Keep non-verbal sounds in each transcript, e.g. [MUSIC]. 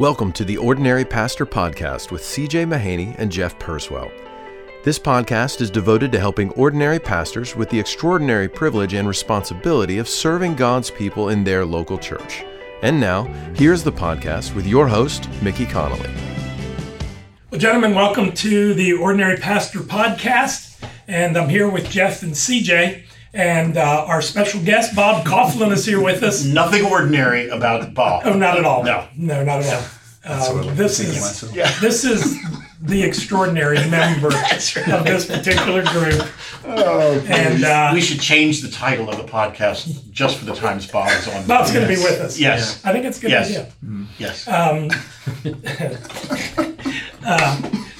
Welcome to the Ordinary Pastor Podcast with CJ Mahaney and Jeff Purswell. This podcast is devoted to helping ordinary pastors with the extraordinary privilege and responsibility of serving God's people in their local church. And now, here's the podcast with your host, Mickey Connolly. Well, gentlemen, welcome to the Ordinary Pastor Podcast. And I'm here with Jeff and CJ. And uh, our special guest, Bob Kauflin, is here with us. Nothing ordinary about Bob. Oh, not at all. No. No, not at all. [LAUGHS] Um, this is. Yeah. [LAUGHS] this is the extraordinary member [LAUGHS] of this particular group. Oh, And uh, we should change the title of the podcast just for the times Bob is on. Bob's going to be with us. Yes. I think it's a good Yes. idea. Yes.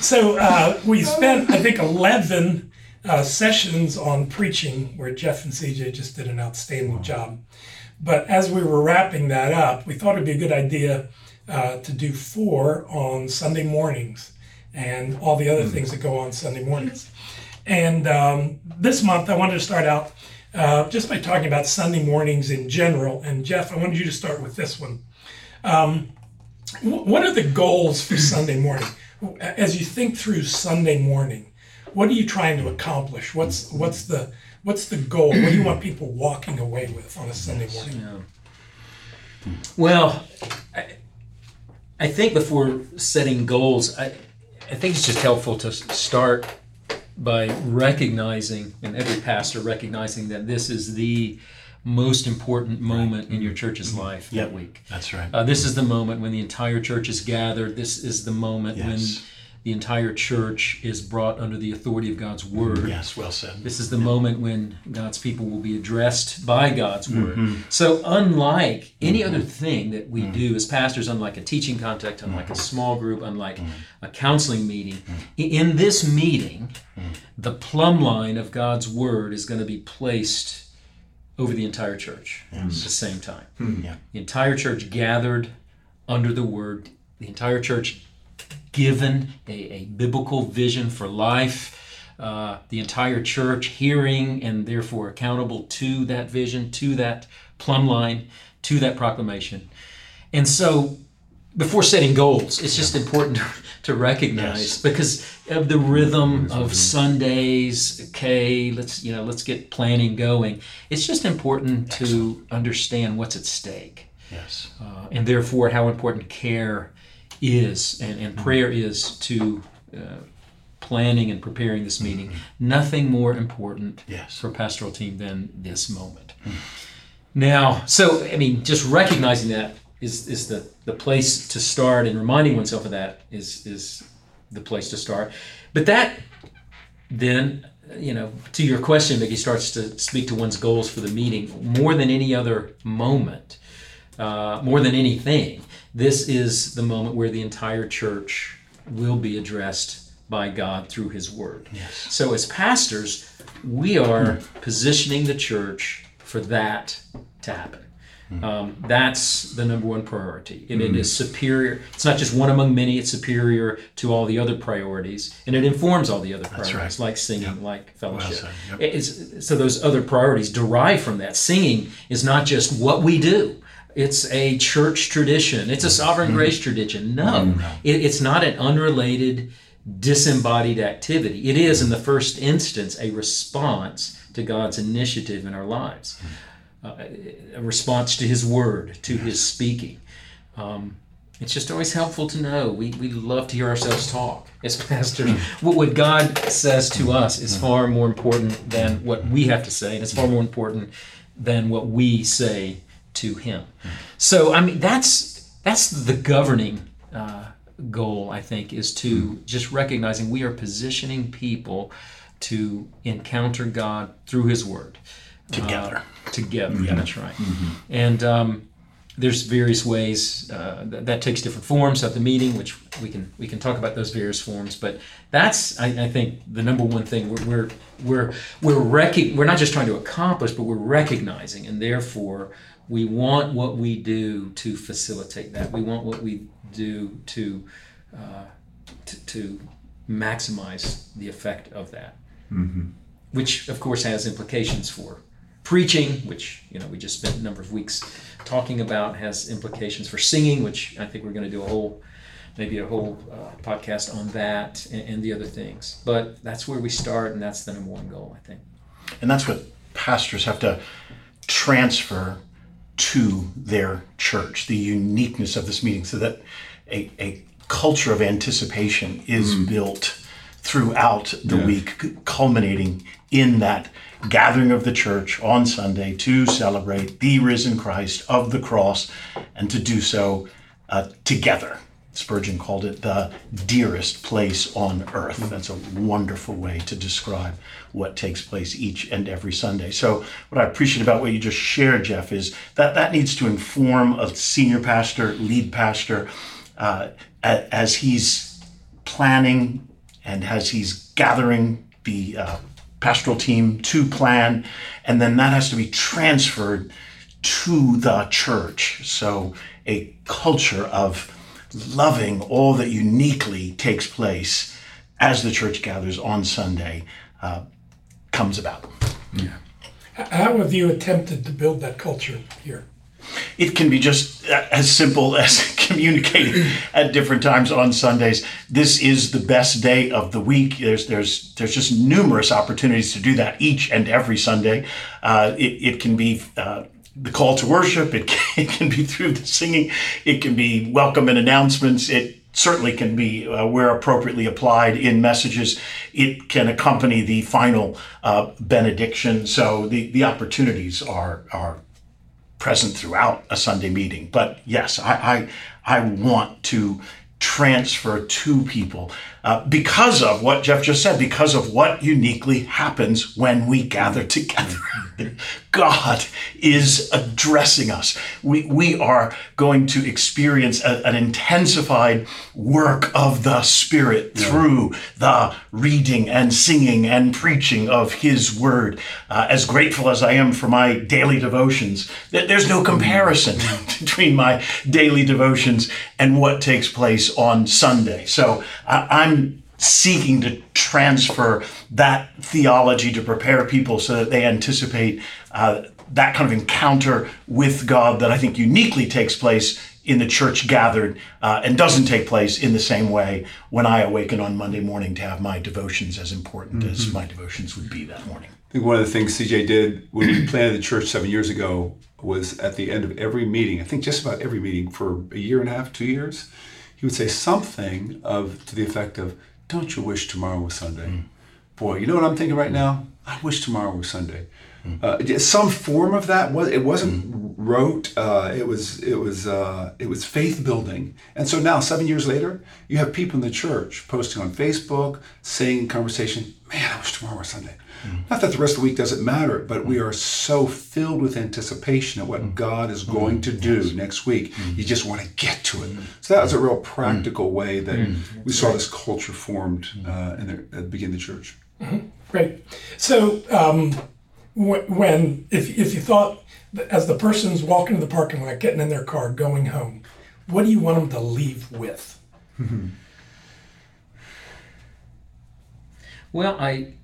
So uh, we spent, I think, 11 uh, sessions on preaching where Jeff and CJ just did an outstanding job. But as we were wrapping that up, we thought it'd be a good idea uh, to do four on Sunday mornings and all the other things that go on Sunday mornings. And um, this month, I wanted to start out uh, just by talking about Sunday mornings in general. And Jeff, I wanted you to start with this one. Um, what are the goals for [CLEARS THROAT] Sunday morning? As you think through Sunday morning, what are you trying to accomplish? What's what's the what's the goal? What do you want people walking away with on a Sunday morning? Well, I, I think before setting goals, I, I think it's just helpful to start by recognizing, and every pastor recognizing that this is the most important moment in your church's life Yep. that week. That's right. Uh, this is the moment when the entire church is gathered. This is the moment Yes. when the entire church is brought under the authority of God's word. yes. Well said. This is the moment when God's people will be addressed by God's word. Mm-hmm. So, unlike any other thing that we do as pastors, unlike a teaching context, unlike a small group, unlike Mm-hmm. a counseling meeting, in this meeting, Mm-hmm. the plumb line of God's word is going to be placed over the entire church at the same time. Yeah. The entire church gathered under the word, the entire church given a, a biblical vision for life, uh, the entire church hearing and therefore accountable to that vision, to that plumb line, to that proclamation. And so, before setting goals, it's just important to, to recognize Yes. because of the rhythm of Sundays. Okay, let's you know, let's get planning going. It's just important to understand what's at stake Yes. uh, and therefore how important care is and, and prayer is to uh, planning and preparing this meeting. Nothing more important Yes. for pastoral team than this moment. Now, so I mean, just recognizing that is is the the place to start, and reminding oneself of that is is the place to start. But that then you know to your question Mickey starts to speak to one's goals for the meeting more than any other moment uh, more than anything this is the moment where the entire church will be addressed by god through his word Yes. so as pastors we are positioning the church for that to happen um, that's the number one priority. And it is superior. It's not just one among many, it's superior to all the other priorities. And it informs all the other priorities, right. like singing, like fellowship. said, yep. So those other priorities derive from that. Singing is not just what we do. It's a church tradition. It's a sovereign mm-hmm. grace tradition. No, mm-hmm. It, it's not an unrelated, disembodied activity. It is, in the first instance, a response to God's initiative in our lives mm-hmm. uh, a response to his word, to his speaking. Um, it's just always helpful to know. We, we love to hear ourselves talk as [LAUGHS] pastors. what, what God says to us is far more important than what we have to say, and it's far more important than what we say to Him. So, I mean, that's that's the governing uh, goal. I think is to just recognizing we are positioning people to encounter God through His Word Together. uh, together. Yeah, that's right. And um, there's various ways uh, that, that takes different forms at the meeting, which we can we can talk about those various forms. But that's I, I think the number one thing we're we're we're we're, rec- we're not just trying to accomplish, but we're recognizing, and therefore we want what we do to facilitate that. We want what we do to uh, to, to maximize the effect of that, which of course has implications for preaching, which you know we just spent a number of weeks talking about, has implications for singing, which I think we're going to do a whole maybe a whole uh, podcast on that and, and, the other things. But that's where we start, and that's the number one goal, I think. And that's what pastors have to transfer to their church, the uniqueness of this meeting, so that a, a culture of anticipation is mm. built throughout the yeah. week, culminating in that gathering of the church on Sunday to celebrate the risen Christ of the cross and to do so uh, together. Spurgeon called it the dearest place on earth. Mm. That's a wonderful way to describe what takes place each and every Sunday. So, what I appreciate about what you just shared, Jeff, is that that needs to inform a senior pastor, lead pastor, uh, as he's planning and as he's gathering the uh, pastoral team to plan, and then that has to be transferred to the church. So, a culture of loving all that uniquely takes place as the church gathers on Sunday uh, comes about. Yeah. How have you attempted to build that culture here? It can be just as simple [LAUGHS] as communicating at different times on Sundays. This is the best day of the week. There's there's there's just numerous opportunities to do that each and every Sunday. Uh, it, it can be uh, the call to worship. It can, [LAUGHS] it can, be through the singing. It can be welcome and announcements. It certainly can be, uh, where appropriately applied, in messages. It can accompany the final uh, benediction. So the, the opportunities are are present throughout a Sunday meeting. But yes, I I, I want to transfer to people uh, because of what Jeff just said, because of what uniquely happens when we gather together. [LAUGHS] God is addressing us. We, we are going to experience a, an intensified work of the Spirit yeah. through the reading and singing and preaching of His Word. Uh, as grateful as I am for my daily devotions, there's no comparison mm-hmm. [LAUGHS] between my daily devotions and what takes place on Sunday. So uh, I'm seeking to transfer that theology to prepare people so that they anticipate uh, that kind of encounter with God that I think uniquely takes place in the church gathered uh, and doesn't take place in the same way when I awaken on Monday morning to have my devotions as important mm-hmm. as my devotions would be that morning. I think one of the things CJ did when we planted the church seven years ago was at the end of every meeting, I think just about every meeting for a year and a half, two years, he would say something of to the effect of, don't you wish tomorrow was Sunday? Mm. Boy, you know what I'm thinking right now? I wish tomorrow was Sunday. Mm. Uh, some form of that was it wasn't mm. rote. Uh, it was it was uh, it was faith building. And so now, seven years later, you have people in the church posting on Facebook, saying conversation. Man, I wish tomorrow was Sunday. Mm. Not that the rest of the week doesn't matter, but we are so filled with anticipation of what mm. God is going to do yes. next week. Mm. You just want to get to it. So that was a real practical way that we saw this culture formed uh, in the, at the beginning of the church. Mm-hmm. Great. So um, when, if, if you thought, as the person's walking to the parking lot, getting in their car, going home, what do you want them to leave with? Mm-hmm. Well, I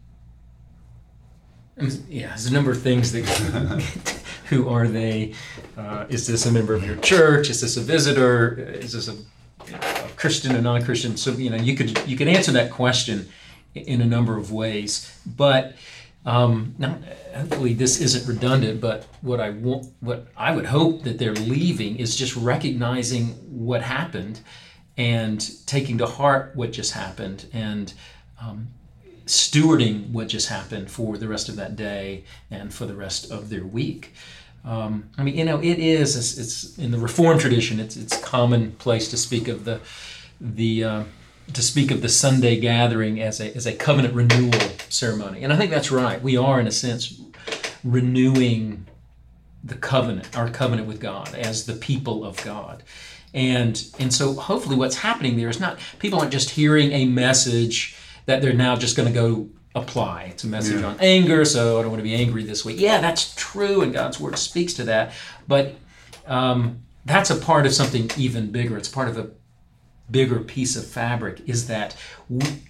yeah, there's a number of things that. [LAUGHS] who are they? Uh, is this a member of your church? Is this a visitor? Is this a, a Christian, a non-Christian? So you know, you could you could answer that question in a number of ways. But um, now, hopefully, this isn't redundant. But what I want, what I would hope that they're leaving is just recognizing what happened and taking to heart what just happened and um, stewarding what just happened for the rest of that day and for the rest of their week. Um, I mean, you know, it is. It's, it's, in the Reformed tradition. It's it's commonplace to speak of the the uh, to speak of the Sunday gathering as a as a covenant renewal ceremony, and I think that's right. We are, in a sense, renewing the covenant, our covenant with God, as the people of God. And and so hopefully what's happening there is not people aren't just hearing a message that they're now just going to go apply. It's a message yeah. on anger, so I don't want to be angry this week. Yeah, that's true, and God's word speaks to that. But um, that's a part of something even bigger. It's part of a bigger piece of fabric. Is that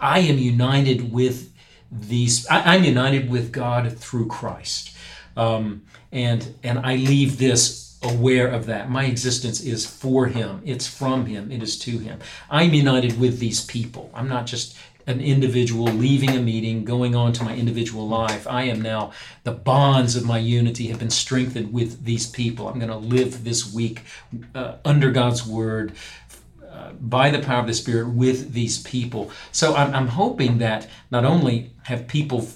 I am united with these. I, I'm united with God through Christ. Um, and and I leave this aware of that. My existence is for Him. It's from Him. It is to Him. I'm united with these people. I'm not just an individual leaving a meeting, going on to my individual life. I am now, the bonds of my unity have been strengthened with these people. I'm going to live this week uh, under God's word. Uh, by the power of the Spirit with these people. So I'm, I'm hoping that not only have people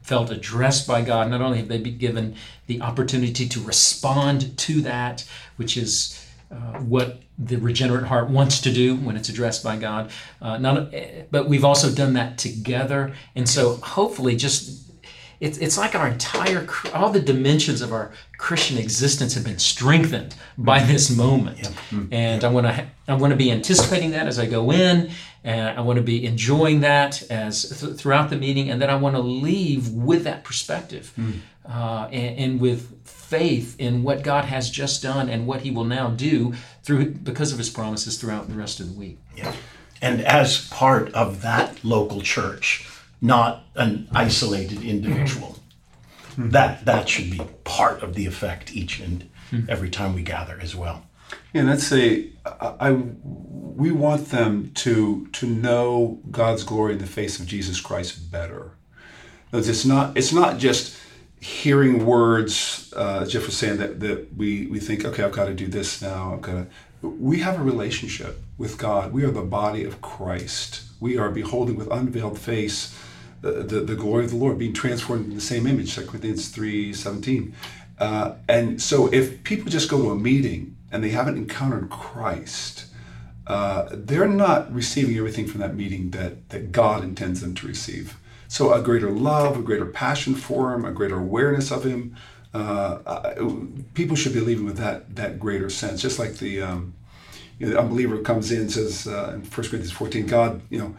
felt addressed by God, not only have they been given the opportunity to respond to that, which is uh, what the regenerate heart wants to do when it's addressed by God. Uh, not, but we've also done that together, and so hopefully, just it's it's like our entire all the dimensions of our Christian existence have been strengthened by mm-hmm. this moment, yep. mm-hmm. and I want to I want to be anticipating that as I go in, and I want to be enjoying that as th- throughout the meeting, and then I want to leave with that perspective, mm. uh, and, and with faith in what God has just done and what He will now do through because of His promises throughout the rest of the week. Yeah. And as part of that local church, not an isolated individual. Mm-hmm. That that should be part of the effect each and mm-hmm. every time we gather as well. Yeah, and let's say I, I, we want them to to know God's glory in the face of Jesus Christ better. It's not it's not just hearing words, uh, Jeff was saying that, that we, we think, okay, I've got to do this now. I've got to. We have a relationship with God. We are the body of Christ. We are beholding with unveiled face the, the, the glory of the Lord, being transformed in the same image, 2 Corinthians 3 17. Uh, and so if people just go to a meeting and they haven't encountered Christ, uh, they're not receiving everything from that meeting that, that God intends them to receive. So a greater love, a greater passion for Him, a greater awareness of Him. Uh, people should be leaving with that that greater sense. Just like the um, you know, the unbeliever comes in and says uh, in 1 Corinthians 14, God, you know,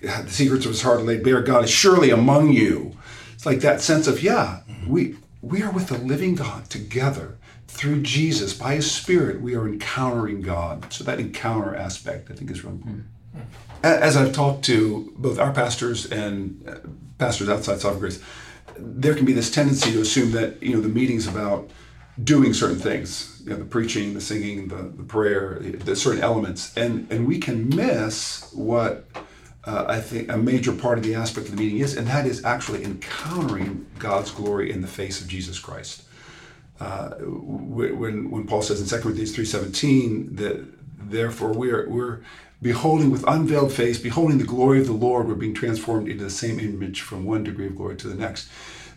the secrets of His heart are laid bare. God is surely among you. It's like that sense of yeah, we we are with the living God together through Jesus by His Spirit. We are encountering God. So that encounter aspect, I think, is really important as I've talked to both our pastors and uh, pastors outside Sovereign Grace, there can be this tendency to assume that you know the meeting's about doing certain things, you know, the preaching, the singing, the, the prayer, the, the certain elements, and and we can miss what uh, I think a major part of the aspect of the meeting is, and that is actually encountering God's glory in the face of Jesus Christ. Uh, when when Paul says in 2 Corinthians three seventeen that therefore we're we're beholding with unveiled face, beholding the glory of the Lord, we're being transformed into the same image from one degree of glory to the next.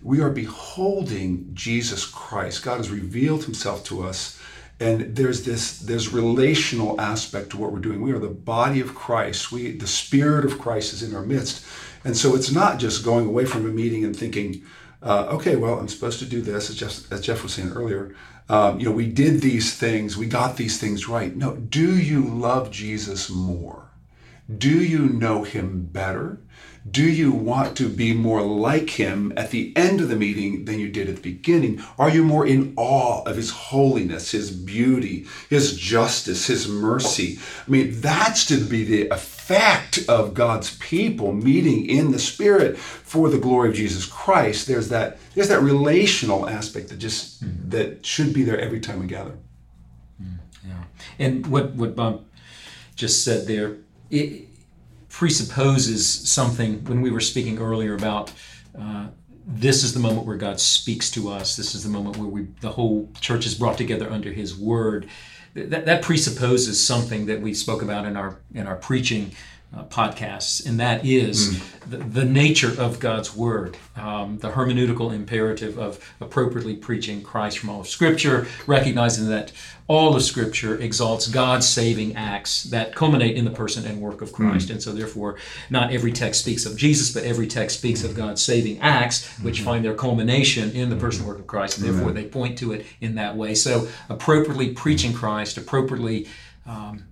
We are beholding Jesus Christ. God has revealed himself to us. And there's this there's relational aspect to what we're doing. We are the body of Christ. We the Spirit of Christ is in our midst. And so it's not just going away from a meeting and thinking, uh, okay, well, I'm supposed to do this, as Jeff, as Jeff was saying earlier um, you know, we did these things, we got these things right. No, do you love Jesus more? Do you know him better? Do you want to be more like him at the end of the meeting than you did at the beginning? Are you more in awe of his holiness, his beauty, his justice, his mercy? I mean, that's to be the effect of God's people meeting in the Spirit for the glory of Jesus Christ. There's that there's that relational aspect that just mm-hmm. that should be there every time we gather. Mm, yeah, and what what Bob just said there. It, presupposes something when we were speaking earlier about uh, this is the moment where God speaks to us. This is the moment where we, the whole church is brought together under His Word. That, that presupposes something that we spoke about in our in our preaching uh, podcasts, and that is mm. the, the, nature of God's Word, um, the hermeneutical imperative of appropriately preaching Christ from all of Scripture, recognizing that all of Scripture exalts God's saving acts that culminate in the person and work of Christ. Mm. And so, therefore, not every text speaks of Jesus, but every text speaks of God's saving acts, which mm-hmm. find their culmination in the person and work of Christ, and therefore they point to it in that way. So, appropriately preaching Christ, appropriately um,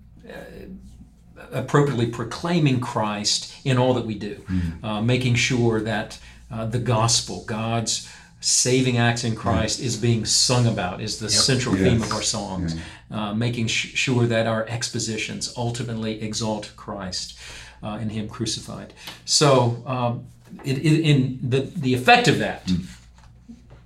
appropriately proclaiming Christ in all that we do, mm-hmm. uh, making sure that uh, the gospel, God's saving acts in Christ, is being sung about, is the yep. central yes. theme of our songs, uh, making sh- sure that our expositions ultimately exalt Christ uh, and Him crucified. So, um, it, it, in the, the effect of that. Mm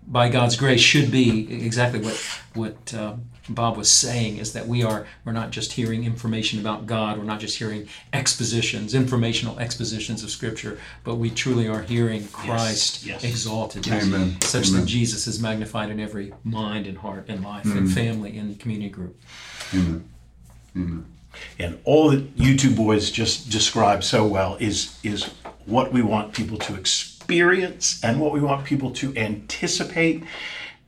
by God's grace should be exactly what what uh, Bob was saying is that we are we're not just hearing information about God, we're not just hearing expositions, informational expositions of Scripture, but we truly are hearing Christ yes. exalted, Amen. such Amen. that Jesus is magnified in every mind and heart and life and family and community group. And all that you two boys just described so well is is what we want people to experience and what we want people to anticipate.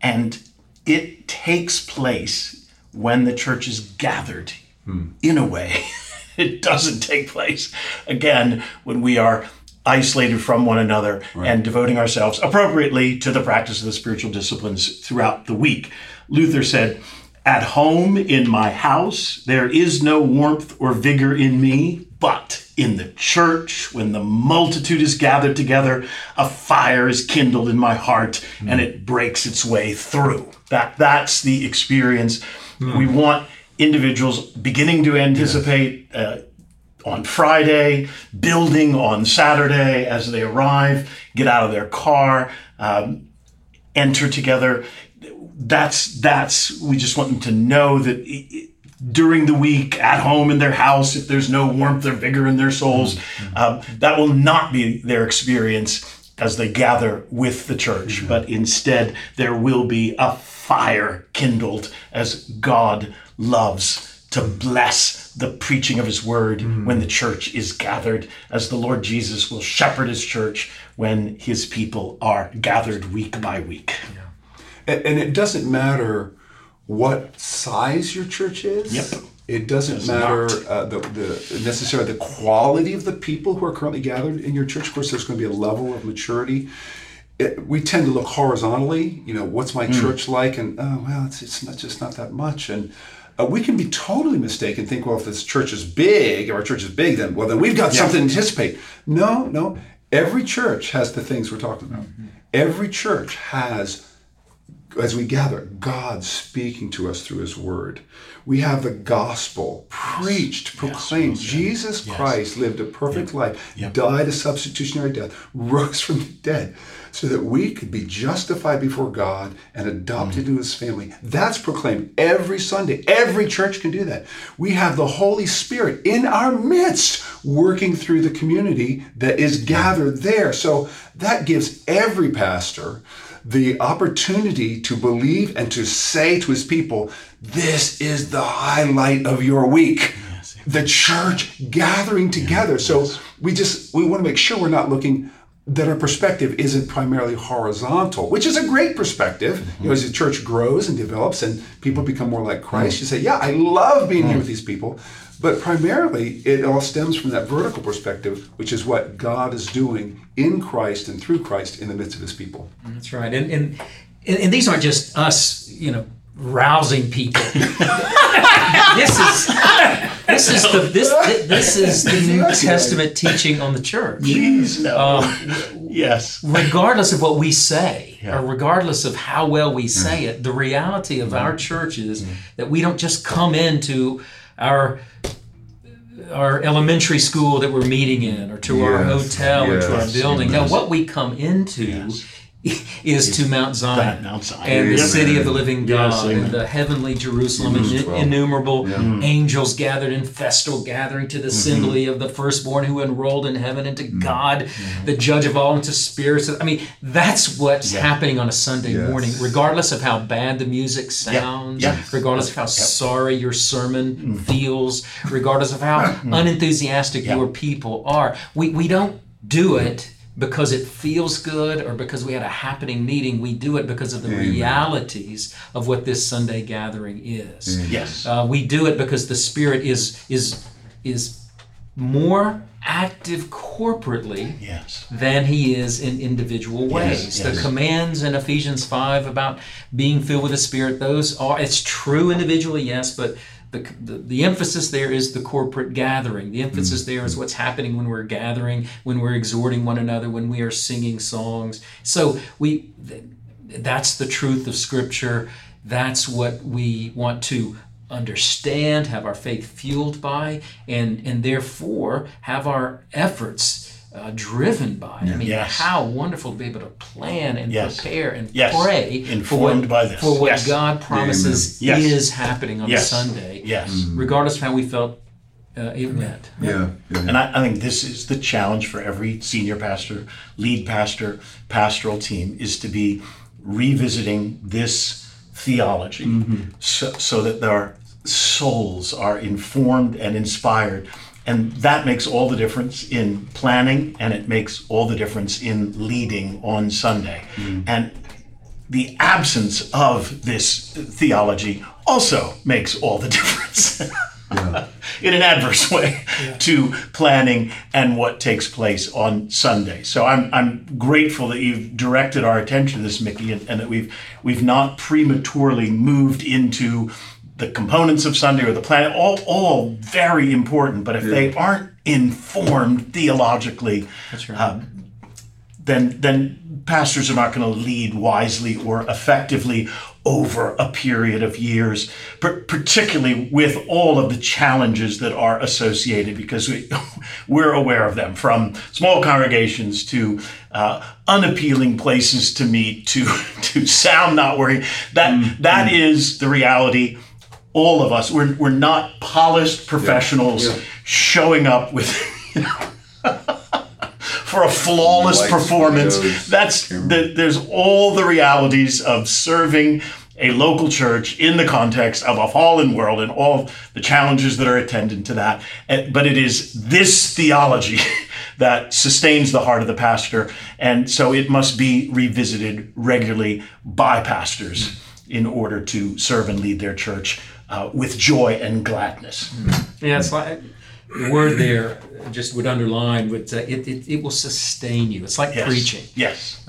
And it takes place when the church is gathered hmm. in a way. [LAUGHS] it doesn't take place again when we are isolated from one another and devoting ourselves appropriately to the practice of the spiritual disciplines throughout the week. Luther said, At home in my house, there is no warmth or vigor in me, but in the church, when the multitude is gathered together, a fire is kindled in my heart and it breaks its way through. That, that's the experience. We want individuals beginning to anticipate. Uh, on Friday, building on Saturday as they arrive, get out of their car, um, enter together. That's that's we just want them to know that i- i- during the week, at home in their house, if there's no warmth or vigor in their souls, mm-hmm. um, that will not be their experience as they gather with the church, mm-hmm. but instead there will be a fire kindled as God loves to bless the preaching of his word mm-hmm. when the church is gathered, as the Lord Jesus will shepherd his church when his people are gathered week by week. And, and it doesn't matter what size your church is. Yep. It doesn't Does matter uh, the, the necessarily the quality of the people who are currently gathered in your church. Of course, there's going to be a level of maturity. It, we tend to look horizontally. You know, what's my church like? And oh well, it's it's not just not that much. And uh, we can be totally mistaken. Think, well, if this church is big, or our church is big, then well, then we've got something to anticipate. No, no. Every church has the things we're talking about. Every church has as we gather, God speaking to us through His Word. We have the gospel preached, proclaimed. Jesus Christ lived a perfect life, died a substitutionary death, [LAUGHS] rose from the dead, so that we could be justified before God and adopted mm. into His family. That's proclaimed every Sunday. Every church can do that. We have the Holy Spirit in our midst, working through the community that is gathered there. So that gives every pastor the opportunity to believe and to say to his people, This is the highlight of your week. The church gathering together. So we just we want to make sure we're not looking that our perspective isn't primarily horizontal, which is a great perspective. Mm-hmm. You know, as the church grows and develops and people become more like Christ, mm. you say, Yeah, I love being here mm. with these people. But primarily, it all stems from that vertical perspective, which is what God is doing in Christ and through Christ in the midst of his people. That's right. And and and, and these aren't just us, you know, rousing people. [LAUGHS] this is this is the this this is the New Testament teaching on the church. Please no. Um, yes. regardless of what we say or regardless of how well we say it the reality of our church is that we don't just come into our our elementary school that we're meeting in or to our Yes, hotel or to our yes, building no yes. what we come into [LAUGHS] is to Mount Zion That Mount Zion. and the Amen. city of the living God Yes, and the heavenly Jerusalem and Hebrews the 12. innumerable hmm. angels gathered in festal gathering to the mm-hmm. assembly of the firstborn who enrolled in heaven and to mm-hmm. God, mm-hmm. the judge of all, and to spirits. I mean, that's what's happening on a Sunday Yes. morning, regardless of how bad the music sounds, Yeah. regardless of how sorry your sermon feels, regardless of how unenthusiastic your people are. We, we don't do it because it feels good or because we had a happening meeting. We do it because of the realities of what this Sunday gathering is. Yes. Uh, we do it because the Spirit is is is more active corporately yes. than he is in individual ways. Yes, The commands in Ephesians 5 about being filled with the Spirit, those are, it's true individually, yes, but the, the, the emphasis there is the corporate gathering. The emphasis mm. there is what's happening when we're gathering, when we're exhorting one another, when we are singing songs. So we that's the truth of Scripture. That's what we want to understand, have our faith fueled by, and and therefore have our efforts uh, driven by. I mean, Yes. how wonderful to be able to plan and Yes. prepare and Yes. pray for Informed what, by this. for what Yes. God promises Yes. is happening on Yes. Sunday, Yes. regardless of how we felt uh, it went. Yeah. yeah. And I, I think this is the challenge for every senior pastor, lead pastor, pastoral team is to be revisiting this theology so, so that our souls are informed and inspired. And that makes all the difference in planning and it makes all the difference in leading on Sunday. Mm. And the absence of this theology also makes all the [LAUGHS] difference in an adverse way to planning and what takes place on Sunday. So I'm, I'm grateful that you've directed our attention to this, Mickey, and, and that we've we've not prematurely moved into the components of Sunday or the planet, All all very important, but if they aren't informed theologically, That's right. uh, then then pastors are not going to lead wisely or effectively over a period of years, par- particularly with all of the challenges that are associated, because we, [LAUGHS] we're aware of them from small congregations to uh, unappealing places to meet to [LAUGHS] to sound not worrying. That that is the reality. All of us, we're, we're not polished professionals Yeah. showing up with [LAUGHS] for a flawless Lights, performance. videos, That's the, there's all the realities of serving a local church in the context of a fallen world and all the challenges that are attendant to that. But it is this theology [LAUGHS] that sustains the heart of the pastor, and so it must be revisited regularly by pastors in order to serve and lead their church uh, with joy and gladness. Yeah, it's like the word there just would underline, but uh, it, it, it will sustain you. It's like Yes. preaching. Yes.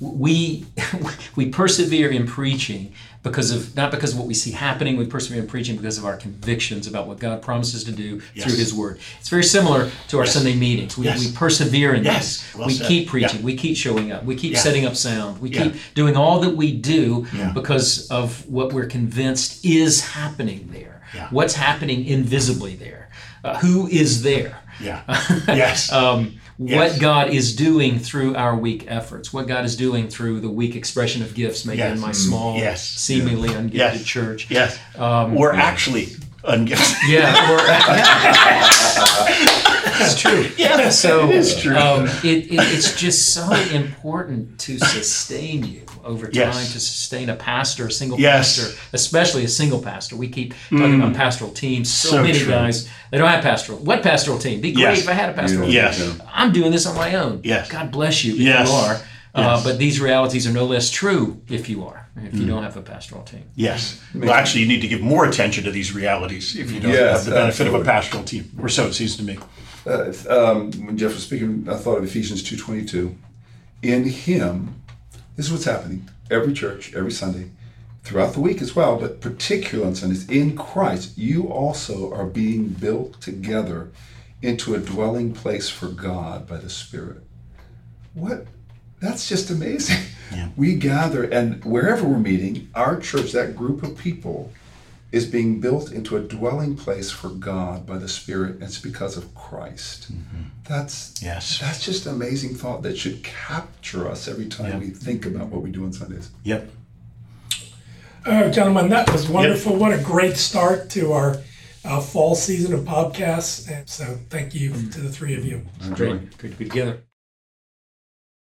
we [LAUGHS] we persevere in preaching because of not because of what we see happening we persevere in preaching because of our convictions about what god promises to do Yes. through his word it's very similar to our sunday meetings we, Yes. we persevere in Yes. this Well we said. keep preaching Yeah. we keep showing up we keep Yeah. setting up sound we Yeah. keep doing all that we do because of what we're convinced is happening there what's happening invisibly there uh, who is there Yeah. [LAUGHS] yes. um, Yes. what God is doing through our weak efforts, what God is doing through the weak expression of gifts maybe Yes. in my Mm. small, Yes. seemingly ungifted Yes. church. yes. Um, or actually ungifted. yeah, or, [LAUGHS] [LAUGHS] it's true. [LAUGHS] Yeah, So it is true. Um, it, it, it's just so important to sustain you over time, Yes. to sustain a pastor, a single Yes. pastor, especially a single pastor. We keep talking about pastoral teams. So, So many true. guys, they don't have pastoral. What pastoral team? Be great Yes. if I had a pastoral Yeah. team. Yes. I'm doing this on my own. Yes. God bless you if Yes. you are. Uh, Yes. but these realities are no less true if you are, if you don't have a pastoral team. Yes. Well, actually, you need to give more attention to these realities if you don't Yes, have the benefit of a pastoral team, or so it seems to me. Uh, um, when Jeff was speaking, I thought of Ephesians two twenty two. In Him, this is what's happening. Every church, every Sunday, throughout the week as well, but particularly on Sundays. In Christ, you also are being built together into a dwelling place for God by the Spirit. What? That's just amazing. Yeah. [LAUGHS] We gather, and wherever we're meeting, our church, that group of people, is being built into a dwelling place for God by the Spirit, and it's because of Christ. Mm-hmm. That's Yes. that's just an amazing thought that should capture us every time Yeah. we think about what we do on Sundays. Yep. Oh, gentlemen, that was wonderful. What a great start to our uh, fall season of podcasts. And so thank you mm-hmm. to the three of you. Enjoy. Great. Good to be together.